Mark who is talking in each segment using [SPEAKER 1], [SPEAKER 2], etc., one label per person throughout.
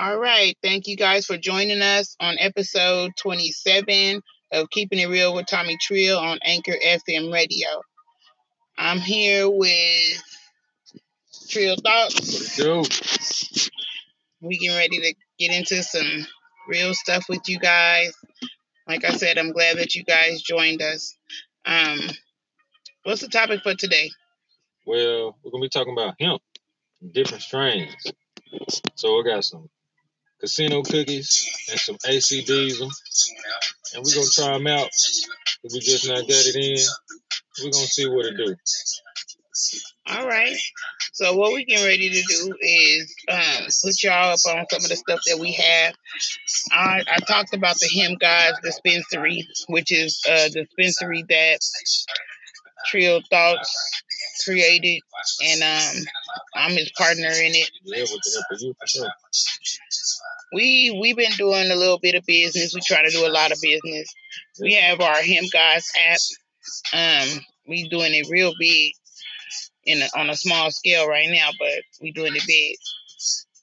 [SPEAKER 1] All right. Thank you guys for joining us on episode 27 of Keeping It Real with Tomii Trill on Anchor FM Radio. I'm here with Trill Thoughts.
[SPEAKER 2] Yo,
[SPEAKER 1] We getting ready to get into some real stuff with you guys. Like I said, I'm glad that you guys joined us. Um, what's the topic for today?
[SPEAKER 2] well, we're gonna be talking about hemp, different strains. So we got some casino cookies and some AC Diesel, and we're gonna try them out. If we just not got it in, we're gonna see what it do.
[SPEAKER 1] All right. So what we getting ready to do is um, put y'all up on some of the stuff that we have. I, I talked about the Hemp Guys Dispensary, which is a dispensary that Trill Thoughts created, and um, I'm his partner in it.
[SPEAKER 2] Yeah, for sure.
[SPEAKER 1] We we've been doing a little bit of business. We try to do a lot of business. We have our Hemp Guys app. Um, we doing it real big in a, on a small scale right now, but we doing it big.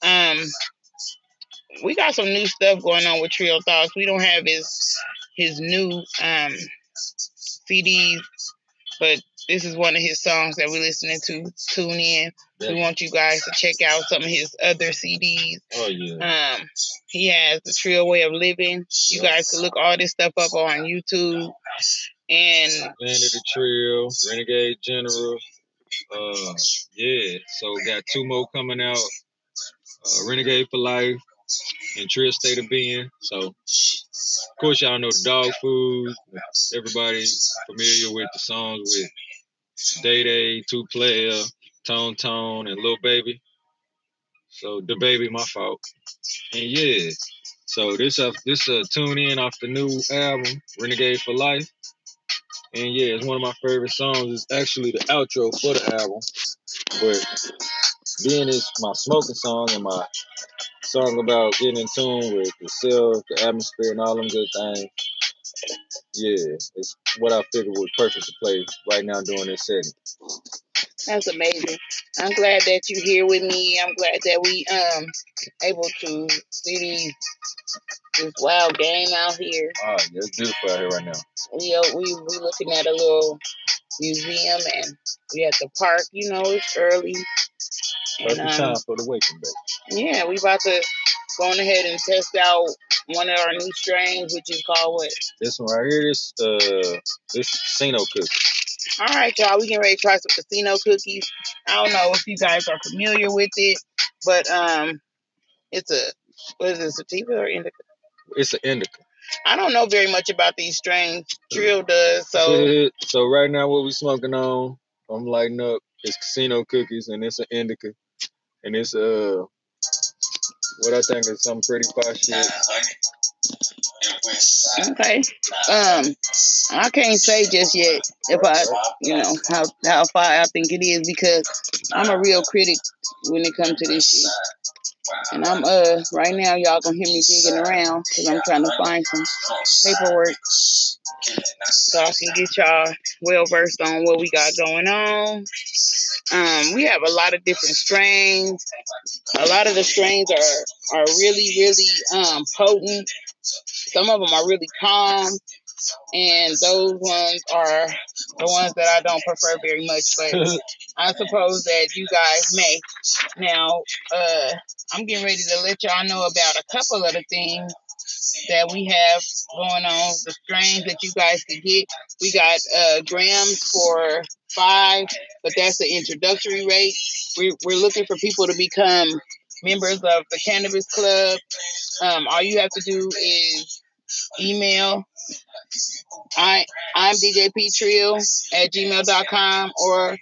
[SPEAKER 1] Um, we got some new stuff going on with Trill Thoughts. We don't have his his new um CDs, but this is one of his songs that we're listening to. Tune in. We want you guys to check out some of his other CDs.
[SPEAKER 2] Oh yeah.
[SPEAKER 1] Um, he has the Trill Way of Living. You guys can look all this stuff up on YouTube. And
[SPEAKER 2] Land of the Trill, Renegade General. Uh, yeah. So got two more coming out. Uh, Renegade for Life and Trill State of Being. So of course y'all know the dog food. Everybody familiar with the songs with Day Day, Two Player, Tone Tone, and Lil Baby. So the baby, my fault. And yeah. So this uh this uh tune in off the new album, Renegade for Life. And yeah, it's one of my favorite songs. It's actually the outro for the album. But being it's my smoking song and my song about getting in tune with yourself, the atmosphere, and all them good things. Yeah, it's what I figured was perfect to play right now during this setting.
[SPEAKER 1] that's amazing. I'm glad that you're here with me. I'm glad that we um able to see these this wild game out here.
[SPEAKER 2] Ah, yeah, it's beautiful out here right now.
[SPEAKER 1] We uh, we we looking at a little museum and we at the park. You know, it's early. And um,
[SPEAKER 2] time for the waking baby.
[SPEAKER 1] yeah, we about to go on ahead and test out one of our new strains, which is called what?
[SPEAKER 2] This one right here, this uh, this casino cookie.
[SPEAKER 1] All right, y'all, we getting ready to try some casino cookies. I don't know if you guys are familiar with it, but um, it's a what is it, sativa or indica?
[SPEAKER 2] It's an indica.
[SPEAKER 1] I don't know very much about these strains. Trill does, so
[SPEAKER 2] so right now, what we smoking on? I'm lighting up. It's casino cookies, and it's an indica, and it's uh, what I think is some pretty fire shit.
[SPEAKER 1] okay. Um, I can't say just yet if I, you know, how how far I think it is because I'm a real critic when it comes to this shit. And I'm uh right now y'all gonna hear me digging around because I'm trying to find some paperwork so I can get y'all well versed on what we got going on. Um, we have a lot of different strains. A lot of the strains are are really really um potent. Some of them are really calm, and those ones are the ones that I don't prefer very much. But I suppose that you guys may. Now, uh, I'm getting ready to let y'all know about a couple of the things that we have going on, the strains that you guys can get. We got uh, grams for five, but that's the introductory rate. We're, we're looking for people to become members of the Cannabis Club. Um, all you have to do is email I, I'm DJP Trill at gmail.com or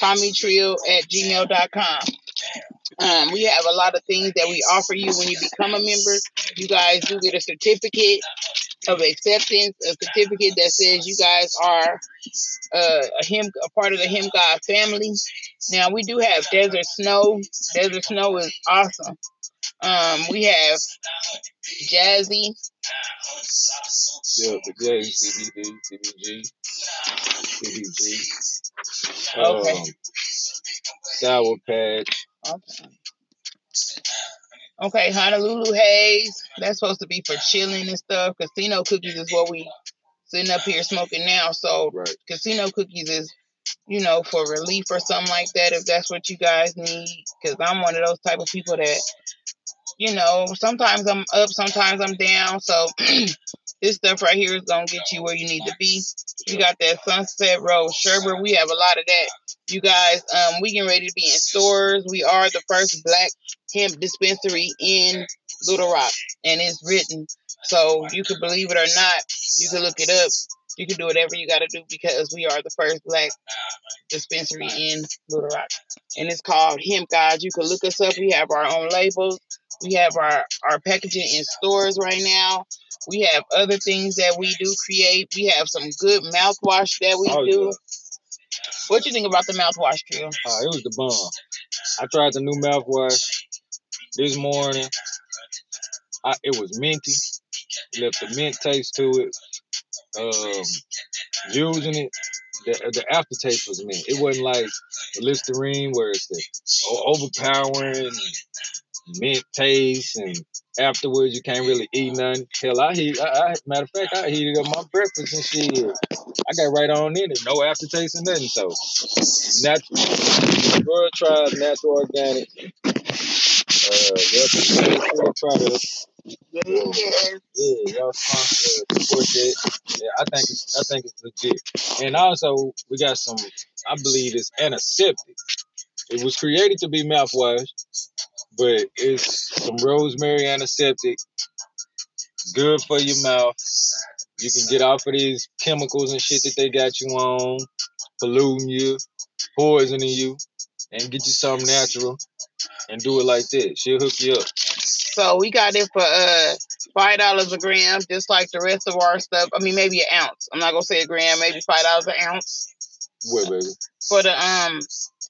[SPEAKER 1] Tomii Trill at gmail.com. Um, we have a lot of things that we offer you when you become a member. You guys do get a certificate of acceptance, a certificate that says you guys are uh, a him a part of the Hemp Guys family. Now we do have Desert Snow. Desert Snow is awesome. Um, we have Jazzy.
[SPEAKER 2] Yeah, the J, CBG, CBG.
[SPEAKER 1] Okay.
[SPEAKER 2] Um, Sour Patch.
[SPEAKER 1] Okay. Okay, Honolulu Haze. That's supposed to be for chilling and stuff. Casino cookies is what we sitting up here smoking now. So
[SPEAKER 2] Right.
[SPEAKER 1] casino cookies is, you know, for relief or something like that. If that's what you guys need, because I'm one of those type of people that, you know, sometimes I'm up, sometimes I'm down. So this stuff right here is gonna get you where you need to be. You got that Sunset Road sherbet. We have a lot of that. You guys, um, we getting ready to be in stores. We are the first black hemp dispensary in Little Rock, and it's written. So you can believe it or not, you can look it up. You can do whatever you got to do because we are the first black dispensary in Little Rock, and it's called Hemp Guys. You can look us up. We have our own labels. We have our our packaging in stores right now. We have other things that we do create. We have some good mouthwash that we
[SPEAKER 2] Oh,
[SPEAKER 1] do.
[SPEAKER 2] yeah.
[SPEAKER 1] What you think about the mouthwash, Trill?
[SPEAKER 2] Ah, it was the bomb. I tried the new mouthwash this morning. I, it was minty. Left the mint taste to it. Um, using it, the, the aftertaste was mint. It wasn't like Listerine where it's the overpowering mint taste and afterwards you can't really eat nothing. Hell, I heat. I, I, matter of fact, I heated up my breakfast and shit. I got right on in it, no aftertaste and nothing. So, natural, world tried natural organic. Uh, to
[SPEAKER 1] Yes.
[SPEAKER 2] yeah, y'all sponsor. Yeah, I think it's I think it's legit. And also we got some I believe it's antiseptic. It was created to be mouthwash, but it's some rosemary antiseptic, good for your mouth. You can get off of these chemicals and shit that they got you on, polluting you, poisoning you, and get you something natural and do it like this. She'll hook you up.
[SPEAKER 1] So we got it for uh five dollars a gram, just like the rest of our stuff. I mean, maybe an ounce. I'm not gonna say a gram, maybe five dollars an ounce
[SPEAKER 2] What, baby?
[SPEAKER 1] for the um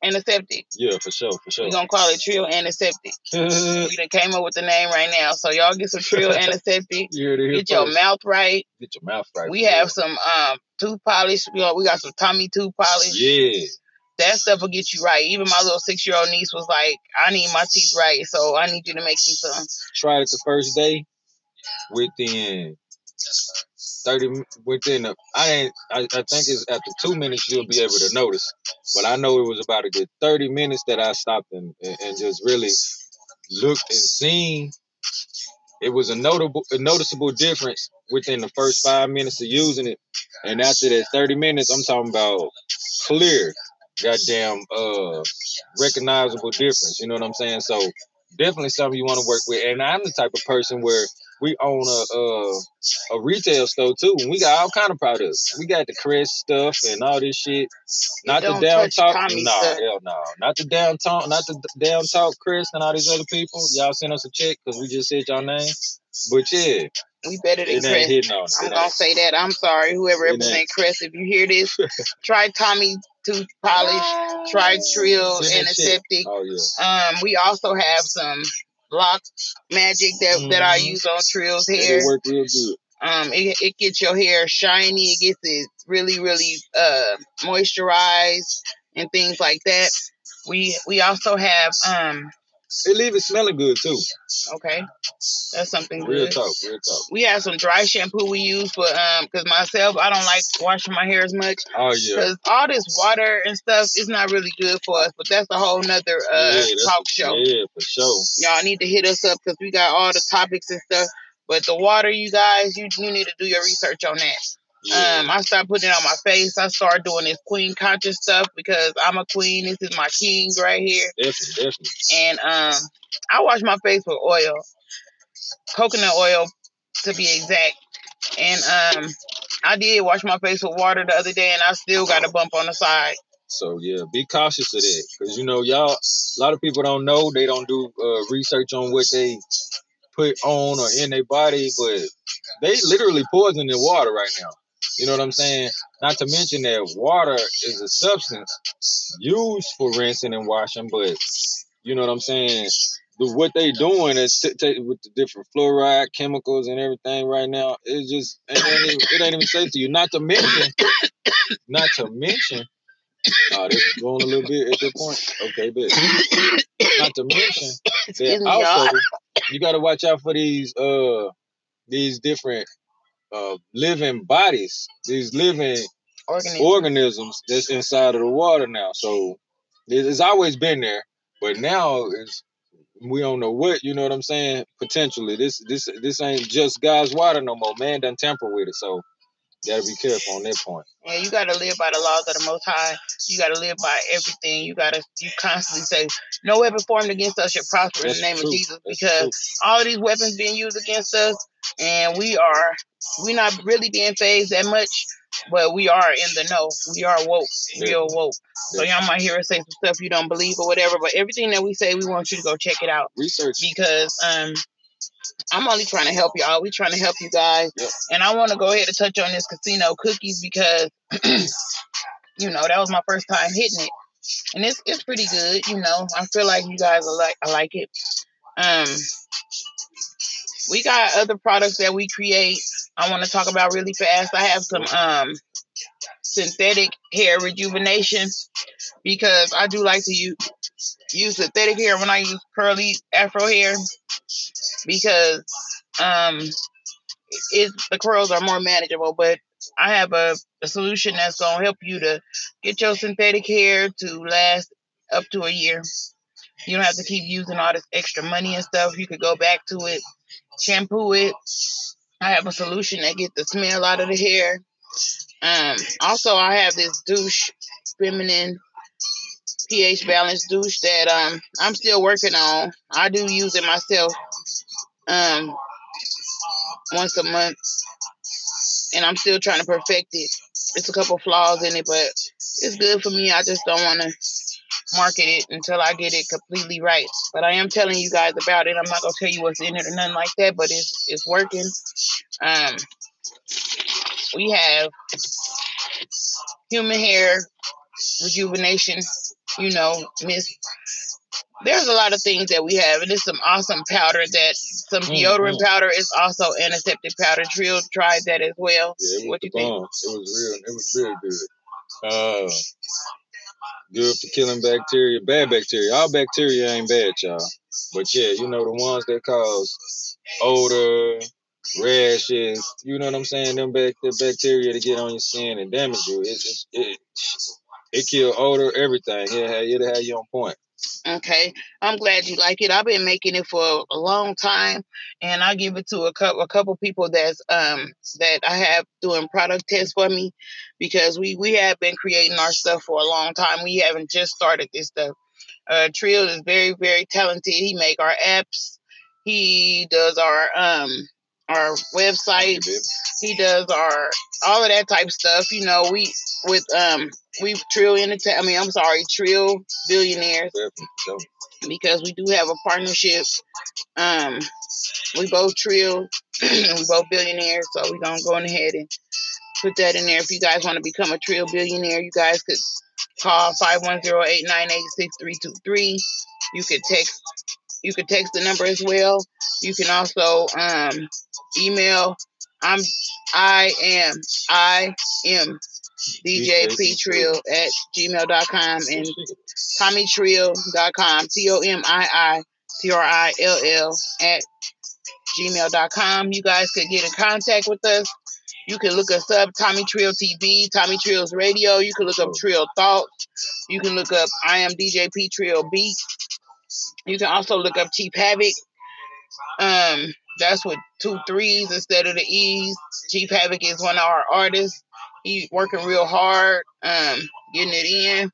[SPEAKER 1] antiseptic.
[SPEAKER 2] Yeah, for sure, for sure.
[SPEAKER 1] We gonna call it Trill antiseptic. We done came up with the name right now, so y'all get some Trill antiseptic.
[SPEAKER 2] you
[SPEAKER 1] Get your
[SPEAKER 2] first.
[SPEAKER 1] mouth right.
[SPEAKER 2] Get your mouth right.
[SPEAKER 1] We have some um tooth polish. We got, we got some Tomii tooth polish.
[SPEAKER 2] Yeah.
[SPEAKER 1] That stuff will get you right. Even my little six year old niece was like, "I need my teeth right, so I need you to make me some."
[SPEAKER 2] Tried it the first day. Within thirty, within the, I ain't. I, I think it's after two minutes you'll be able to notice. But I know it was about a good thirty minutes that I stopped and and, and just really looked and seen. It was a notable, a noticeable difference within the first five minutes of using it, and after that thirty minutes, I'm talking about clear, goddamn, uh, recognizable difference. You know what I'm saying? So definitely something you want to work with. And I'm the type of person where we own a a, a retail store too, and we got all kind of products. We got the Crest stuff and all this shit. Not the down talk, no, hell no. Not the down talk, not the down talk, Chris and all these other people. Y'all send us a check because we just said y'all name. But yeah,
[SPEAKER 1] We better than
[SPEAKER 2] it ain't
[SPEAKER 1] Crest.
[SPEAKER 2] on it.
[SPEAKER 1] I'm gonna say that. I'm sorry, whoever
[SPEAKER 2] It ain't.
[SPEAKER 1] represent Crest. If you hear this, try Tomii tooth polish. Try Trill
[SPEAKER 2] Send that shit.
[SPEAKER 1] antiseptic.
[SPEAKER 2] Oh yeah.
[SPEAKER 1] Um, we also have some Lock Magic that that I
[SPEAKER 2] Mhm.
[SPEAKER 1] use on Trill's hair.
[SPEAKER 2] It worked real good.
[SPEAKER 1] Um, it, it gets your hair shiny. It gets it really, really uh moisturized and things like that. We we also have um
[SPEAKER 2] It leave it smelling good too.
[SPEAKER 1] okay, that's something
[SPEAKER 2] Real
[SPEAKER 1] good.
[SPEAKER 2] talk, real talk.
[SPEAKER 1] We have some dry shampoo we use for um because myself I don't like washing my hair as much
[SPEAKER 2] Oh yeah.
[SPEAKER 1] because all this water and stuff is not really good for us. But that's a whole nother uh
[SPEAKER 2] yeah,
[SPEAKER 1] talk show.
[SPEAKER 2] yeah, for sure.
[SPEAKER 1] Y'all need to hit us up because we got all the topics and stuff. But the water, you guys, you you need to do your research on that.
[SPEAKER 2] Yeah.
[SPEAKER 1] Um, I started putting it on my face. I started doing this queen conscious stuff because I'm a queen. This is my king right here. And um, I wash my face with oil, coconut oil to be exact. And um, I did wash my face with water the other day, and I still got a bump on the side.
[SPEAKER 2] So yeah, be cautious of that because you know y'all. A lot of people don't know. They don't do uh, research on what they put on or in their body, but they literally poison the water right now. You know what I'm saying? Not to mention that water is a substance used for rinsing and washing, but you know what I'm saying? The, what they doing is t- t- with the different fluoride chemicals and everything right now. It just it ain't even, it ain't even safe to you. Not to mention, not to mention. Oh, this is going a little bit at this point. Okay, but not to mention that also you got to watch out for these uh these different uh living bodies, these living
[SPEAKER 1] Organisms.
[SPEAKER 2] organisms that's inside of the water now. So it's always been there, but now it's we don't know what you know what I'm saying. Potentially, this this this ain't just God's water no more. Man done tamper with it, so gotta be careful on that point.
[SPEAKER 1] Yeah, you gotta live by the laws of the Most High. You gotta live by everything. You gotta you constantly say, "No weapon formed against us shall prosper in the name
[SPEAKER 2] true.
[SPEAKER 1] of Jesus,"
[SPEAKER 2] That's
[SPEAKER 1] because
[SPEAKER 2] true.
[SPEAKER 1] all of these weapons being used against us, and we are we're not really being phased that much, but we are in the know. We are woke, real woke. So y'all might hear us say some stuff you don't believe or whatever, but everything that we say, we want you to go check it out
[SPEAKER 2] research.
[SPEAKER 1] because um I'm only trying to help y'all. We trying to help you guys.
[SPEAKER 2] Yep.
[SPEAKER 1] And I want to go ahead and touch on this casino cookies because you know, that was my first time hitting it. And it's it's pretty good, you know. I feel like you guys are like I like it. Um we got other products that we create. I want to talk about really fast. I have some um synthetic hair rejuvenation because I do like to use use synthetic hair when I use curly afro hair because um it the curls are more manageable but I have a, a solution that's gonna help you to get your synthetic hair to last up to a year. You don't have to keep using all this extra money and stuff. You could go back to it, shampoo it. I have a solution that gets the smell out of the hair. Um, also, I have this douche, feminine pH balanced douche that um I'm still working on. I do use it myself um once a month, and I'm still trying to perfect it. It's a couple flaws in it, but it's good for me. I just don't want to market it until I get it completely right. But I am telling you guys about it. I'm not gonna tell you what's in it or nothing like that, but it's it's working. Um, we have human hair rejuvenation. You know, Miss. There's a lot of things that we have, and there's some awesome powder that some deodorant
[SPEAKER 2] Mhm.
[SPEAKER 1] powder is also antiseptic powder. Trill tried that as well.
[SPEAKER 2] Yeah,
[SPEAKER 1] What you think?
[SPEAKER 2] bomb. It was real. It was real good. Uh, good for killing bacteria, bad bacteria. All bacteria ain't bad, y'all. But yeah, you know the ones that cause odor, rashes. You know what I'm saying? Them bac- the bacteria to get on your skin and damage you. It it it, it kill odor, everything. It have, it'll have you on point.
[SPEAKER 1] Okay, I'm glad you like it. I've been making it for a long time, and I give it to a couple a couple people that's um that I have doing product tests for me because we we have been creating our stuff for a long time. We haven't just started this stuff. Uh, Trill is very very talented. He make our apps. He does our um our
[SPEAKER 2] you,
[SPEAKER 1] website. He does our all of that type stuff. You know, we with um we Trill Entertain. I mean, I'm sorry, Trill Billionaires because we do have a partnership. Um, we both trill, we both billionaires, so we're gonna go ahead and put that in there. If you guys want to become a trill billionaire, you guys could call 510-898-6323. You could text you could text the number as well. You can also um, email I'm I am I am DJP Trill at gmail.com and TomiiTrill.com, T O M I I T R I L L at gmail.com. You guys could get in contact with us. You can look us up, Tomii Trill TV, Tomii Trill's Radio. You can look up Trill Thoughts. You can look up I am DJP Trill Beat. You can also look up Chief Havoc. Um, that's with two threes instead of the E's. Chief Havoc is one of our artists. He's working real hard, um, getting it in.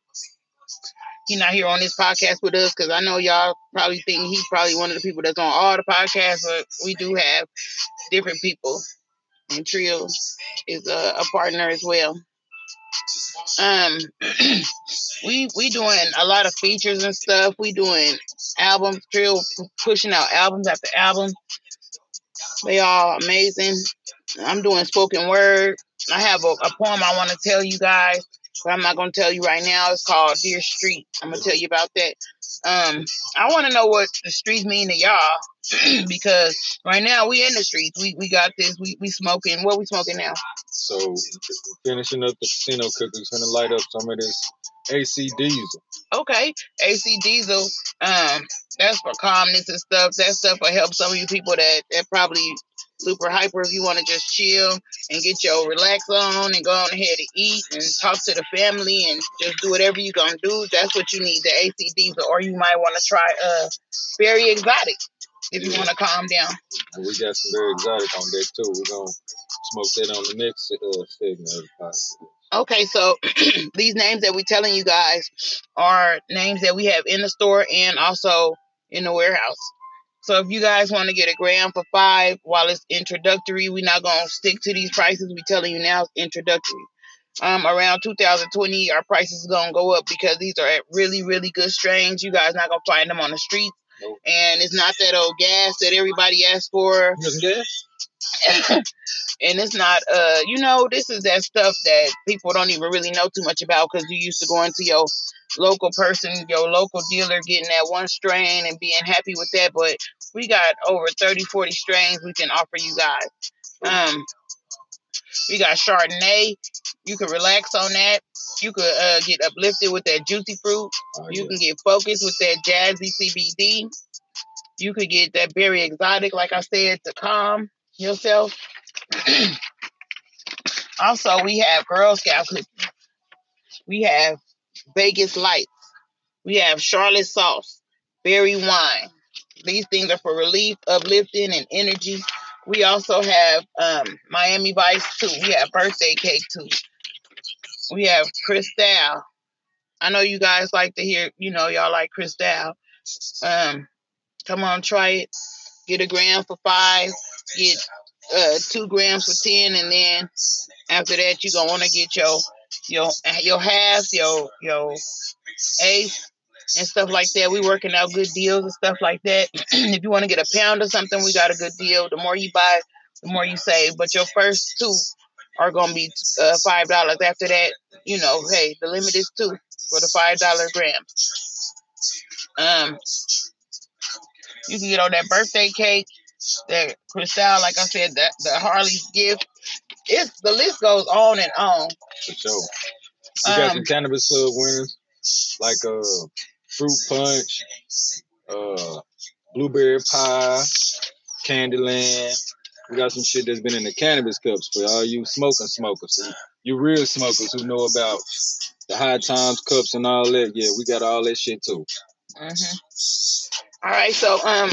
[SPEAKER 1] He's not here on this podcast with us because I know y'all probably think he's probably one of the people that's on all the podcasts, but we do have different people, and Trill is a, a partner as well. Um, we we doing a lot of features and stuff. We doing albums, Trill pushing out albums after album. They all amazing. I'm doing spoken word. I have a, a poem I want to tell you guys, but I'm not gonna tell you right now. It's called Deer Street. I'm gonna tell you about that Um, I want to know what the streets mean to y'all because right now we in the streets. We we got this. We we smoking. What we smoking now?
[SPEAKER 2] So finishing up the casino cookies, gonna light up some of this AC Diesel.
[SPEAKER 1] Okay, AC Diesel. Um, that's for calmness and stuff. That stuff will help some of you people that that probably super hyper if you want to just chill and get your relax on and go on ahead and eat and talk to the family and just do whatever you're gonna do. That's what you need, the AC Diesel. Or you might want to try uh very exotic if you want to calm down.
[SPEAKER 2] And we got some very exotic on deck too. We're gonna smoke that on the next uh, segment of the podcast.
[SPEAKER 1] Okay, so these names that we're telling you guys are names that we have in the store and also in the warehouse. So if you guys want to get a gram for five while it's introductory, we're not gonna stick to these prices. We're telling you now it's introductory. Um, around 2020, our prices gonna go up because these are at really, really good strains. You guys not gonna find them on the streets,
[SPEAKER 2] Nope.
[SPEAKER 1] and it's not that old gas that everybody asks for.
[SPEAKER 2] You got
[SPEAKER 1] and it's not uh you know this is that stuff that people don't even really know too much about because you used to go into your local person your local dealer getting that one strain and being happy with that but we got over 30 40 strains we can offer you guys. Um we got chardonnay. You can relax on that. You could uh, get uplifted with that juicy fruit.
[SPEAKER 2] Oh,
[SPEAKER 1] you
[SPEAKER 2] yeah.
[SPEAKER 1] can get focused with that jazzy cbd you could get that very exotic like i said to calm yourself also, we have Girl Scout cookies. We have Vegas Lights. We have Charlotte Sauce, Berry Wine. These things are for relief, uplifting, and energy. We also have um, Miami Vice too. We have birthday cake too. We have Cristal. I know you guys like to hear, you know, y'all like Cristal. Um, come on, try it. Get a gram for five. Get uh, two grams for ten, and then after that, you're gonna want to get your your your halves, your your eighth, and stuff like that. We working out good deals and stuff like that. if you want to get a pound or something, we got a good deal. The more you buy, the more you save. But your first two are gonna be uh, five dollars. After that, you know, hey, the limit is two for the five dollar grams. Um, you can get on that birthday cake, that Cristal, like I said, that the Harley's gift. It's the list goes on and on.
[SPEAKER 2] For sure. We got
[SPEAKER 1] Um,
[SPEAKER 2] some cannabis club winners like uh fruit punch, uh blueberry pie, Candyland. We got some shit that's been in the cannabis cups for all you smoking smokers. You, you real smokers who know about the high times cups and all that. Yeah, we got all that shit too.
[SPEAKER 1] Mhm. All right, so um,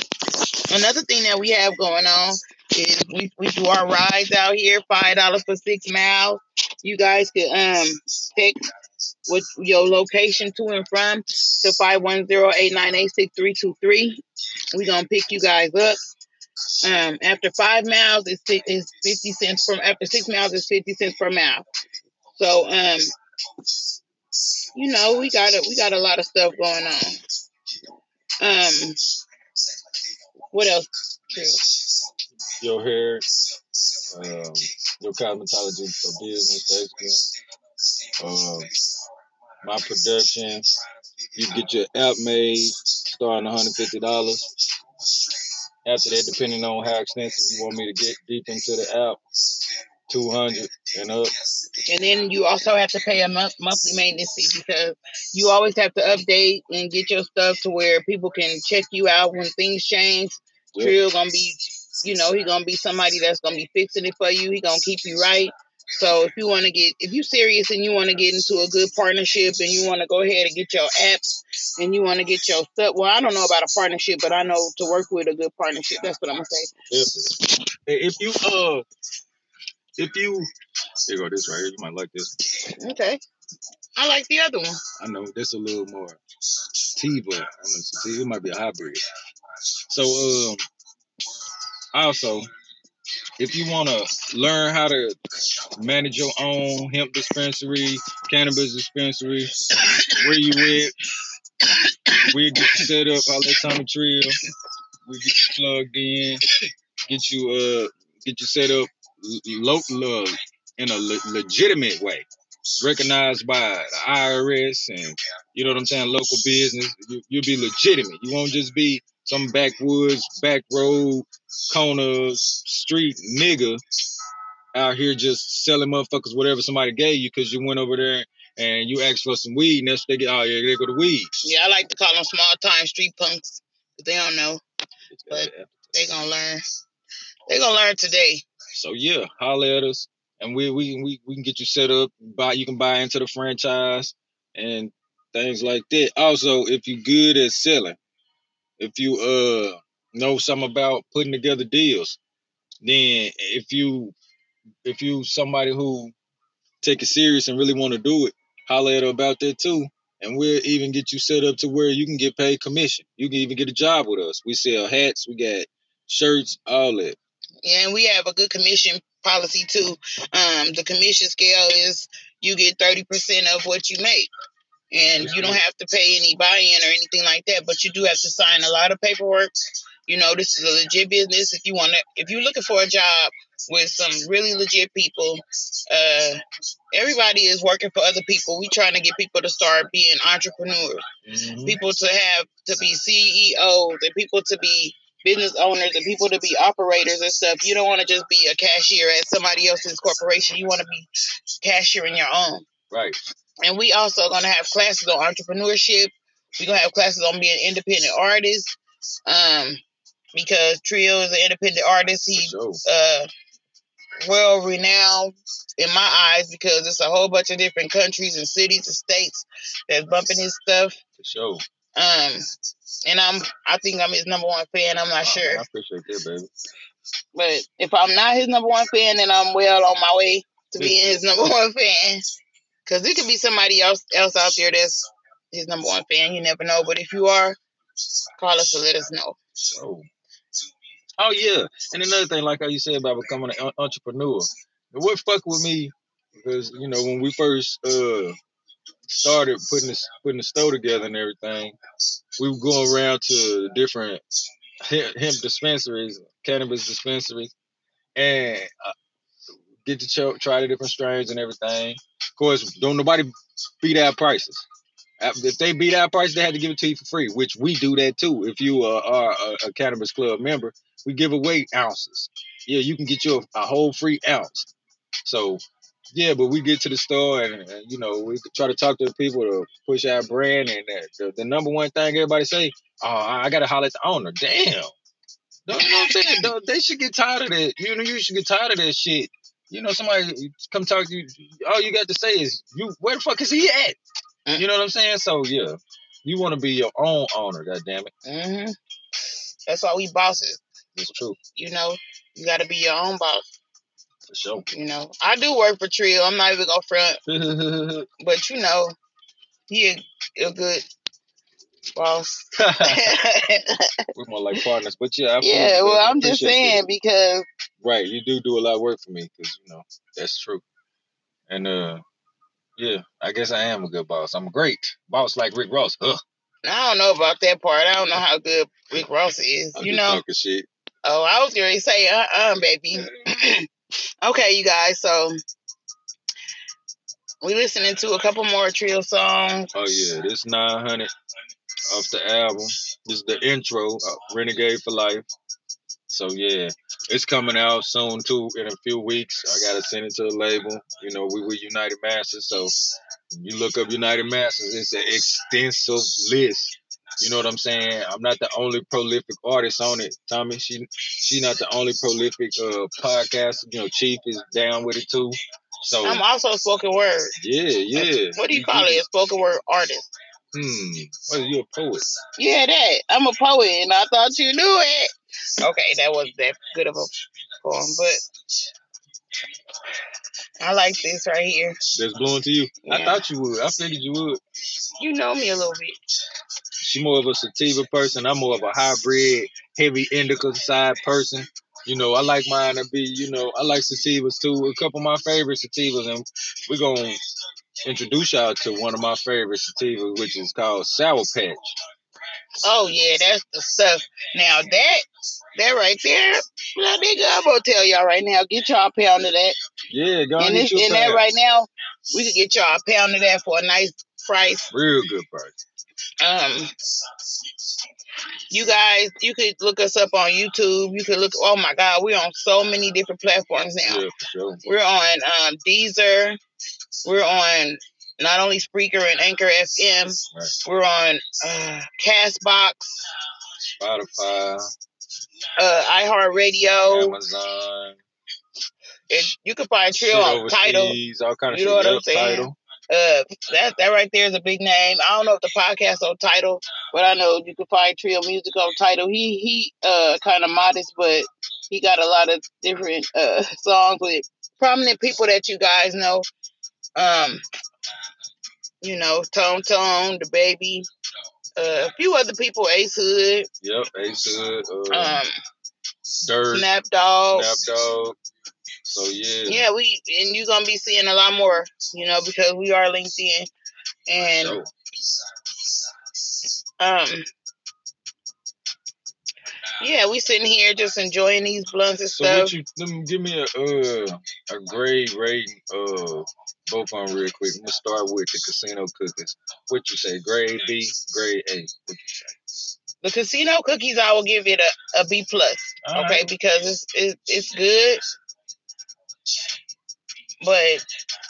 [SPEAKER 1] another thing that we have going on is we, we do our rides out here, five dollars for six miles. You guys could um text with your location to and from to 510-898-6323. We're gonna pick you guys up. Um, after five miles, it's it's fifty cents from. After six miles, it's fifty cents per mile. So um, you know, we got a we got a lot of stuff going on. Um, what else?
[SPEAKER 2] Your hair, um, your cosmetology for business, basically. Um, my production. You get your app made, starting $150. After that, depending on how extensive you want me to get deep into the app, 200 and up.
[SPEAKER 1] And then you also have to pay a month, monthly maintenance fee because you always have to update and get your stuff to where people can check you out when things change.
[SPEAKER 2] Yep.
[SPEAKER 1] Trill gonna be, you know, he gonna be somebody that's gonna be fixing it for you. He gonna keep you right. So if you want to get, if you serious and you want to get into a good partnership and you want to go ahead and get your apps and you want to get your stuff, well, I don't know about a partnership, but I know to work with a good partnership. That's what I'm gonna say.
[SPEAKER 2] Hey, if you uh, if you here you go this right here, you might like this.
[SPEAKER 1] Okay. I like the other one.
[SPEAKER 2] I know this a little more sativa. I know, sativa. It might be a hybrid. So um, also, if you want to learn how to manage your own hemp dispensary, cannabis dispensary, where you at, we'll get you set up. I'll let Tomii Trill. We'll get you plugged in, get you uh, get you set up local uh, in a le- legitimate way. recognized by the IRS and you know what I'm saying, local business. You, you'll be legitimate. You won't just be some backwoods, back road, corner, street nigga out here just selling motherfuckers whatever somebody gave you because you went over there and you asked for some weed and that's what they get. Oh yeah, they go to weed.
[SPEAKER 1] Yeah, I like to call them small time street punks. But they don't know. But they gonna learn. They gonna learn today.
[SPEAKER 2] So yeah, holler at us and we we we, we can get you set up. Buy you can buy into the franchise and things like that. Also, if you're good at selling, if you uh know something about putting together deals, then if you if you somebody who take it serious and really want to do it, holler at her about that too. And we'll even get you set up to where you can get paid commission. You can even get a job with us. We sell hats, we got shirts, all that.
[SPEAKER 1] And we have a good commission policy too. Um, the commission scale is you get thirty percent of what you make, and you don't have to pay any buy-in or anything like that. But you do have to sign a lot of paperwork. You know, this is a legit business. If you want to, if you're looking for a job with some really legit people, uh, everybody is working for other people. We trying to get people to start being entrepreneurs, mm-hmm. people to have to be CEOs, and people to be business owners and people to be operators and stuff. You don't want to just be a cashier at somebody else's corporation. You want to be cashier in your own.
[SPEAKER 2] Right.
[SPEAKER 1] And we also gonna have classes on entrepreneurship. We're gonna have classes on being independent artists. Um, because Trill is an independent artist. He's uh well renowned in my eyes because it's a whole bunch of different countries and cities and states that's bumping his stuff.
[SPEAKER 2] For sure.
[SPEAKER 1] Um, and I'm I think I'm his number one fan. I'm not oh, sure.
[SPEAKER 2] I appreciate that, baby.
[SPEAKER 1] But if I'm not his number one fan, then I'm well on my way to being his number one fan. Cause there could be somebody else else out there that's his number one fan. You never know. But if you are, call us to let us know.
[SPEAKER 2] So, oh yeah, and another thing, like how you said about becoming an entrepreneur, what fuck with me because you know when we first uh started putting this putting the store together and everything, we were going around to different hemp dispensaries, cannabis dispensaries, and uh, get to ch- try the different strains and everything. Of course, don't nobody beat our prices. If they beat our price, they had to give it to you for free, which we do that too. If you uh, are a, a, cannabis club member, we give away ounces. Yeah, you can get you a, a whole free ounce. So yeah, but we get to the store and, and, you know we try to talk to the people to push our brand and the, the number one thing everybody say, oh, I gotta holler at the owner. Damn, you know what I'm saying? they should get tired of that. You know, you should get tired of that shit. You know, somebody come talk to you. All you got to say is, "You, where the fuck is he at?" Mm. You know what I'm saying? So yeah, you want to be your own owner. God damn it.
[SPEAKER 1] Mm-hmm. That's why we bosses.
[SPEAKER 2] It's true.
[SPEAKER 1] You know, you got to be your own boss.
[SPEAKER 2] For sure.
[SPEAKER 1] You know, I do work for Trill. I'm not even gonna front, but you know, he a, a good boss.
[SPEAKER 2] We're more like partners, but yeah. I
[SPEAKER 1] yeah, well, I'm just saying it. because
[SPEAKER 2] right, you do do a lot of work for me because you know that's true, and uh, yeah, I guess I am a good boss. I'm a great boss, like Rick Ross. Ugh.
[SPEAKER 1] I don't know about that part. I don't know how good Rick Ross is.
[SPEAKER 2] I'm
[SPEAKER 1] you know. Oh, I was to say, uh, uh baby. okay, you guys. So we listening to a couple more Trill songs.
[SPEAKER 2] Oh yeah, this 900 off the album. This is the intro, uh, Renegade for Life. So yeah, it's coming out soon too. In a few weeks, I gotta send it to the label. You know, we were United Masters, so you look up United Masters. It's an extensive list you know what I'm saying? I'm not the only prolific artist on it, Tomii. She she not the only prolific uh podcast. You know, Chief is down with it too. So
[SPEAKER 1] I'm also a spoken word.
[SPEAKER 2] Yeah, yeah.
[SPEAKER 1] What do you, call it? A spoken word artist.
[SPEAKER 2] Hmm. What are you a poet?
[SPEAKER 1] Yeah, that. I'm a poet, and I thought you knew it. Okay, that was that good of a poem, but I like this right here.
[SPEAKER 2] That's blowing to you. Yeah. I thought you would. I figured you would.
[SPEAKER 1] You know me a little bit.
[SPEAKER 2] More of a sativa person. I'm more of a hybrid, heavy indica side person. You know, I like mine to be, you know, I like sativas too. A couple of my favorite sativas, and we're gonna introduce y'all to one of my favorite sativas, which is called Sour Patch.
[SPEAKER 1] Oh yeah, that's the stuff. Now that that right there, well, nigga, I'm gonna tell y'all right now, get y'all a pound of that.
[SPEAKER 2] Yeah, go
[SPEAKER 1] and
[SPEAKER 2] get you
[SPEAKER 1] and that right now, we could get y'all a pound of that for a nice price.
[SPEAKER 2] Real good price.
[SPEAKER 1] Um, you guys, you could look us up on YouTube. You could look. Oh my God, we're on so many different platforms now.
[SPEAKER 2] Yeah, sure.
[SPEAKER 1] We're on um, Deezer. We're on not only Spreaker and Anchor FM.
[SPEAKER 2] Right.
[SPEAKER 1] We're on uh, Castbox,
[SPEAKER 2] Spotify,
[SPEAKER 1] uh, iHeartRadio.
[SPEAKER 2] Amazon,
[SPEAKER 1] And you can find Trill on
[SPEAKER 2] Tidal. all kind of
[SPEAKER 1] You
[SPEAKER 2] shit.
[SPEAKER 1] know what I'm saying?
[SPEAKER 2] Tidal.
[SPEAKER 1] Uh, that that right there is a big name. I don't know if the podcast on Tidal, but I know you can find Trill Music on Tidal. He he uh kind of modest, but he got a lot of different uh songs with prominent people that you guys know. Um, you know, Tone Tone, the baby, uh, a few other people, Ace Hood,
[SPEAKER 2] Yep, Ace Hood, uh,
[SPEAKER 1] um,
[SPEAKER 2] Dirt,
[SPEAKER 1] Snap Dog.
[SPEAKER 2] Snap Dog. So yeah,
[SPEAKER 1] Yeah, we and you're gonna be seeing a lot more, you know, because we are linked in, and um, yeah, we sitting here just enjoying these blunts and
[SPEAKER 2] so
[SPEAKER 1] stuff.
[SPEAKER 2] you let me give me a uh a grade rating uh both on real quick. I'm gonna start with the casino cookies. What you say? Grade B, grade A. What you say?
[SPEAKER 1] the casino cookies, I will give it a, a B plus,
[SPEAKER 2] All
[SPEAKER 1] okay,
[SPEAKER 2] right.
[SPEAKER 1] because it's it, it's good, but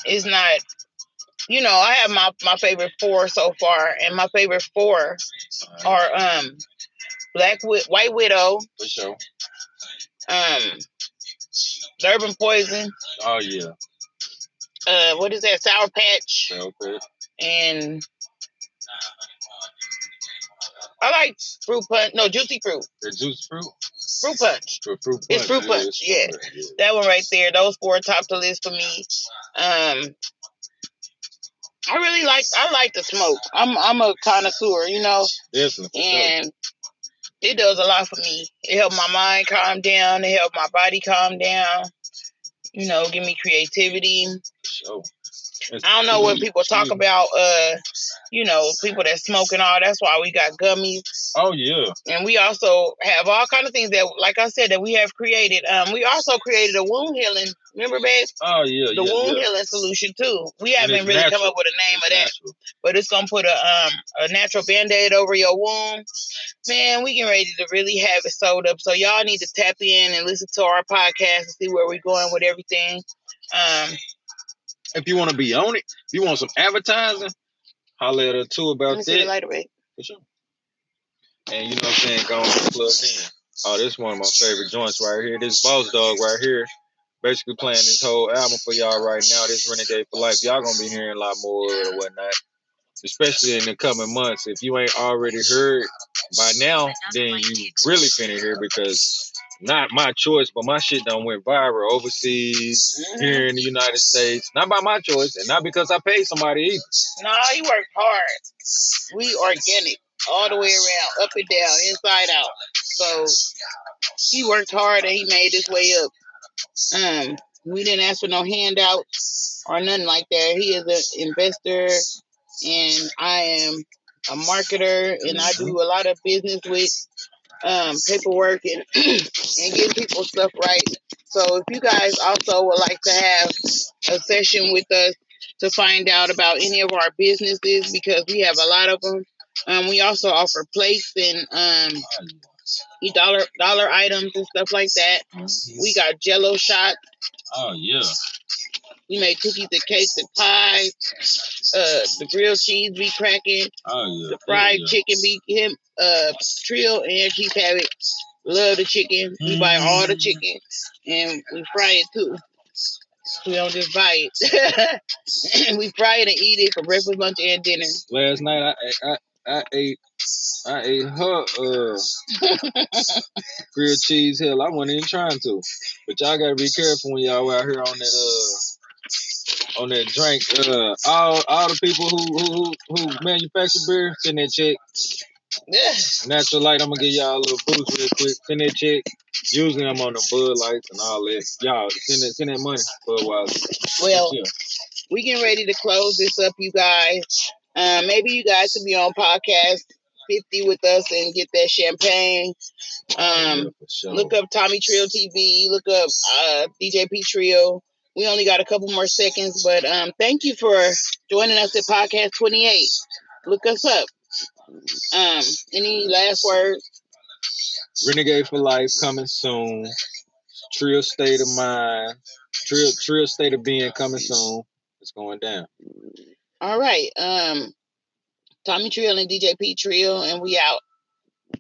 [SPEAKER 1] it's not. You know, I have my my favorite four so far, and my favorite four are um Black Wi- White Widow,
[SPEAKER 2] For sure.
[SPEAKER 1] um Durban Poison,
[SPEAKER 2] Oh yeah.
[SPEAKER 1] uh what is that Sour Patch,
[SPEAKER 2] Self it.
[SPEAKER 1] and I like fruit punch. No, juicy fruit,
[SPEAKER 2] The juice fruit.
[SPEAKER 1] Fruit punch.
[SPEAKER 2] Fruit punch.
[SPEAKER 1] It's fruit punch, yeah.
[SPEAKER 2] yeah.
[SPEAKER 1] That one right there. Those four top the list for me. Um, I really like. I like the smoke. I'm I'm a connoisseur, you know,
[SPEAKER 2] Definitely. For sure.
[SPEAKER 1] and it does a lot for me. It helps my mind calm down. It helps my body calm down. You know, give me creativity.
[SPEAKER 2] Sure. It's-
[SPEAKER 1] I don't know what people talk about. Uh, you know, people that smoke and all. That's why we got gummies.
[SPEAKER 2] Oh yeah.
[SPEAKER 1] and we also have all kind of things that, like I said, that we have created. Um, we also created a wound healing. Remember, babe,
[SPEAKER 2] Oh yeah.
[SPEAKER 1] the
[SPEAKER 2] yeah,
[SPEAKER 1] wound
[SPEAKER 2] yeah.
[SPEAKER 1] healing solution too. We haven't really come up with a name
[SPEAKER 2] It's
[SPEAKER 1] of that,
[SPEAKER 2] natural.
[SPEAKER 1] but it's gonna put a um a natural band aid over your wound. Man, we getting ready to really have it sold up. So y'all need to tap in and listen to our podcast and see where we're going with everything. Um,
[SPEAKER 2] If you want to be on it, if you want some advertising, holler at her too
[SPEAKER 1] let
[SPEAKER 2] about
[SPEAKER 1] me see the
[SPEAKER 2] that.
[SPEAKER 1] lighter.
[SPEAKER 2] For sure. And you know what I'm saying? Go on and plug in. Oh, this is one of my favorite joints right here. This Boss Dog right here. Basically playing this whole album for y'all right now. This Renegade for Life. Y'all gonna be hearing a lot more of it or whatnot. Especially in the coming months. If you ain't already heard by now, then you really finna hear because not my choice, but my shit done went viral overseas,
[SPEAKER 1] Mhm.
[SPEAKER 2] here in the United States. Not by my choice, and not because I paid somebody either.
[SPEAKER 1] No, he worked hard. We organic all the way around, up and down, inside out. So he worked hard and he made his way up. Um, we didn't ask for no handouts or nothing like that. He is an investor, and I am a marketer, and I do a lot of business with um, paperwork and and get people stuff right. So if you guys also would like to have a session with us to find out about any of our businesses because we have a lot of them. Um, we also offer plates and um, dollar dollar items and stuff like that. We got Jello shots.
[SPEAKER 2] Oh yeah.
[SPEAKER 1] We made cookies and cakes and pies. Uh, the grilled cheese be cracking.
[SPEAKER 2] Oh yeah.
[SPEAKER 1] The fried
[SPEAKER 2] yeah.
[SPEAKER 1] chicken be him. Uh, Trill and Chief Havoc love the chicken. We buy all the chicken and we fry it too. We don't just buy it. we fry it and eat it for breakfast, lunch, and dinner.
[SPEAKER 2] Last night I I I ate I ate her uh grilled cheese hill. I wasn't even trying to. But y'all gotta be careful when y'all were out here on that uh on that drink. Uh all all the people who who who, manufacture beer, send that check. Natural light, I'm gonna give y'all a little boost real quick. Send that check. Usually I'm on the Bud Lights and all that. Y'all send that send that money for
[SPEAKER 1] a
[SPEAKER 2] while.
[SPEAKER 1] well, we getting ready to close this up, you guys. Um, maybe you guys could be on podcast 50 with us and get that champagne. Um,
[SPEAKER 2] Yeah, sure.
[SPEAKER 1] Look up Tomii Trill TV. Look up uh, DJP Trill. We only got a couple more seconds, but um, thank you for joining us at Podcast 28. Look us up. Um, any last words?
[SPEAKER 2] Renegade for Life coming soon. Trill State of Mind. Trio, Trill State of Being coming soon. It's going down.
[SPEAKER 1] All right. Um, Tomii Trill and DJP Trill, and we out.